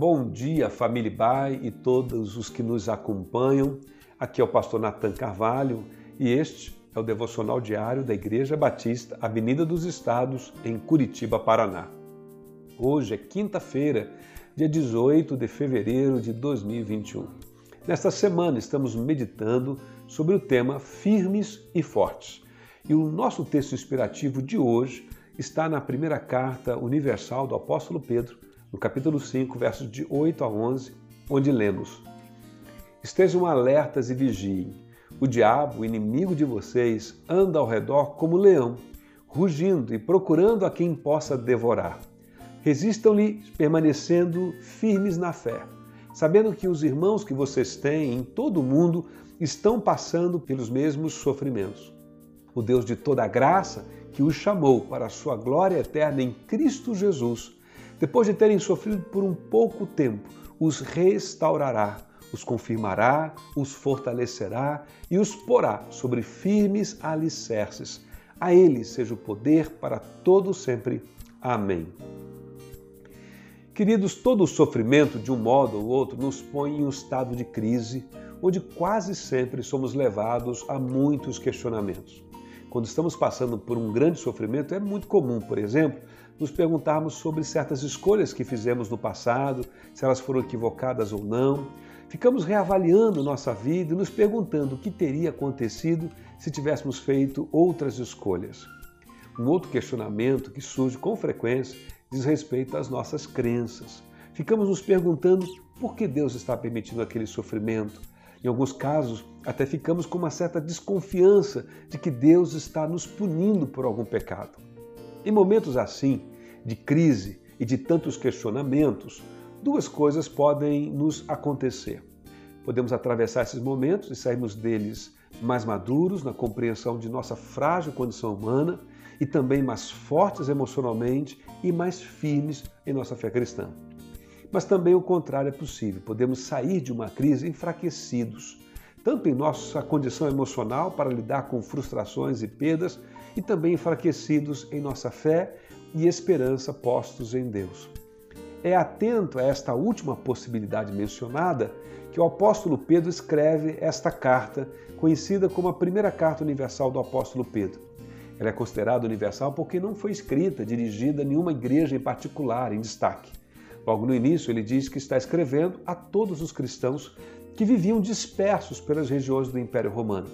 Bom dia, família Bai e todos os que nos acompanham. Aqui é o pastor Natan Carvalho e este é o devocional diário da Igreja Batista, Avenida dos Estados, em Curitiba, Paraná. Hoje é quinta-feira, dia 18 de fevereiro de 2021. Nesta semana estamos meditando sobre o tema Firmes e Fortes. E o nosso texto inspirativo de hoje está na primeira carta universal do apóstolo Pedro, no capítulo 5, versos de 8 a 11, onde lemos: Estejam alertas e vigiem. O diabo, inimigo de vocês, anda ao redor como leão, rugindo e procurando a quem possa devorar. Resistam-lhe, permanecendo firmes na fé, sabendo que os irmãos que vocês têm em todo o mundo estão passando pelos mesmos sofrimentos. O Deus de toda graça, que os chamou para a sua glória eterna em Cristo Jesus, depois de terem sofrido por um pouco tempo, os restaurará, os confirmará, os fortalecerá e os porá sobre firmes alicerces. A Ele seja o poder para todo sempre. Amém. Queridos, todo sofrimento, de um modo ou outro, nos põe em um estado de crise, onde quase sempre somos levados a muitos questionamentos. Quando estamos passando por um grande sofrimento, é muito comum, por exemplo, nos perguntarmos sobre certas escolhas que fizemos no passado, se elas foram equivocadas ou não. Ficamos reavaliando nossa vida e nos perguntando o que teria acontecido se tivéssemos feito outras escolhas. Um outro questionamento que surge com frequência diz respeito às nossas crenças. Ficamos nos perguntando por que Deus está permitindo aquele sofrimento. Em alguns casos, até ficamos com uma certa desconfiança de que Deus está nos punindo por algum pecado. Em momentos assim, de crise e de tantos questionamentos, duas coisas podem nos acontecer. Podemos atravessar esses momentos e sairmos deles mais maduros na compreensão de nossa frágil condição humana e também mais fortes emocionalmente e mais firmes em nossa fé cristã. Mas também o contrário é possível. Podemos sair de uma crise enfraquecidos, tanto em nossa condição emocional para lidar com frustrações e perdas, e também enfraquecidos em nossa fé e esperança postos em Deus. É atento a esta última possibilidade mencionada que o apóstolo Pedro escreve esta carta, conhecida como a primeira carta universal do apóstolo Pedro. Ela é considerada universal porque não foi escrita, dirigida a nenhuma igreja em particular, em destaque. Logo no início, ele diz que está escrevendo a todos os cristãos que viviam dispersos pelas regiões do Império Romano.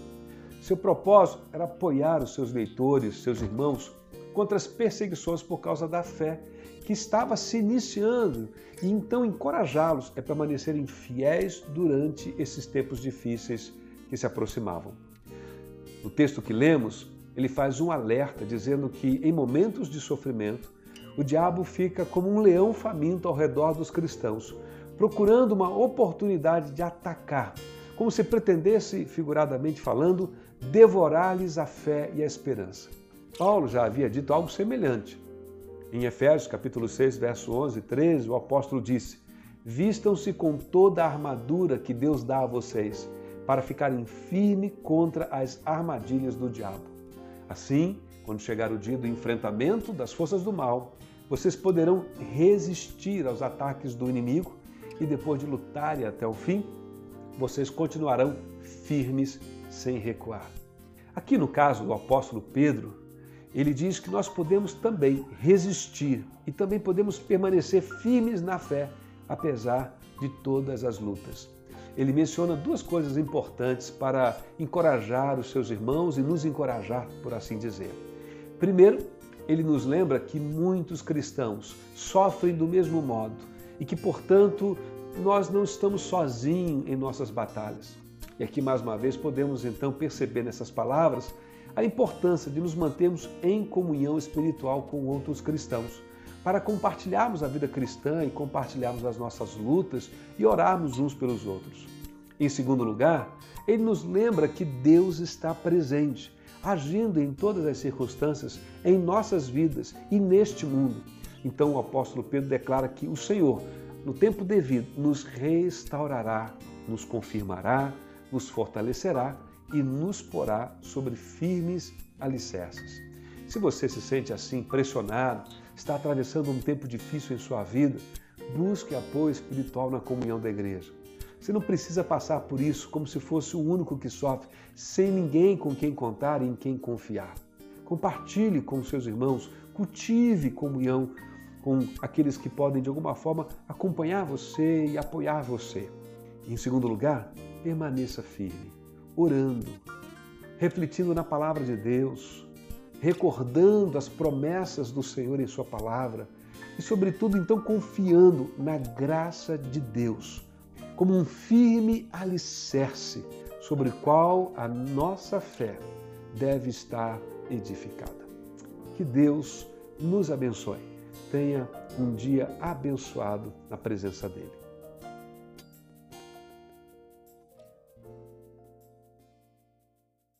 Seu propósito era apoiar os seus leitores, seus irmãos, contra as perseguições por causa da fé que estava se iniciando e então encorajá-los a permanecerem fiéis durante esses tempos difíceis que se aproximavam. No texto que lemos, ele faz um alerta dizendo que em momentos de sofrimento, o diabo fica como um leão faminto ao redor dos cristãos, procurando uma oportunidade de atacar, como se pretendesse, figuradamente falando, devorar-lhes a fé e a esperança. Paulo já havia dito algo semelhante. Em Efésios capítulo 6, verso 11 e 13, o apóstolo disse: Vistam-se com toda a armadura que Deus dá a vocês, para ficarem firmes contra as armadilhas do diabo. Assim, quando chegar o dia do enfrentamento das forças do mal, vocês poderão resistir aos ataques do inimigo e depois de lutarem até o fim, vocês continuarão firmes sem recuar. Aqui no caso do apóstolo Pedro, ele diz que nós podemos também resistir e também podemos permanecer firmes na fé, apesar de todas as lutas. Ele menciona duas coisas importantes para encorajar os seus irmãos e nos encorajar, por assim dizer. Primeiro, ele nos lembra que muitos cristãos sofrem do mesmo modo e que, portanto, nós não estamos sozinhos em nossas batalhas. E aqui, mais uma vez, podemos então perceber nessas palavras a importância de nos mantermos em comunhão espiritual com outros cristãos, para compartilharmos a vida cristã e compartilharmos as nossas lutas e orarmos uns pelos outros. Em segundo lugar, ele nos lembra que Deus está presente, agindo em todas as circunstâncias em nossas vidas e neste mundo. Então o apóstolo Pedro declara que o Senhor, no tempo devido, nos restaurará, nos confirmará, nos fortalecerá e nos porá sobre firmes alicerces. Se você se sente assim pressionado, está atravessando um tempo difícil em sua vida, Busque apoio espiritual na comunhão da igreja. Você não precisa passar por isso como se fosse o único que sofre, sem ninguém com quem contar e em quem confiar. Compartilhe com seus irmãos, cultive comunhão com aqueles que podem de alguma forma acompanhar você e apoiar você. Em segundo lugar, permaneça firme, orando, refletindo na palavra de Deus, recordando as promessas do Senhor em Sua palavra e, sobretudo, então confiando na graça de Deus como um firme alicerce sobre o qual a nossa fé deve estar edificada. Que Deus nos abençoe. Tenha um dia abençoado na presença dEle.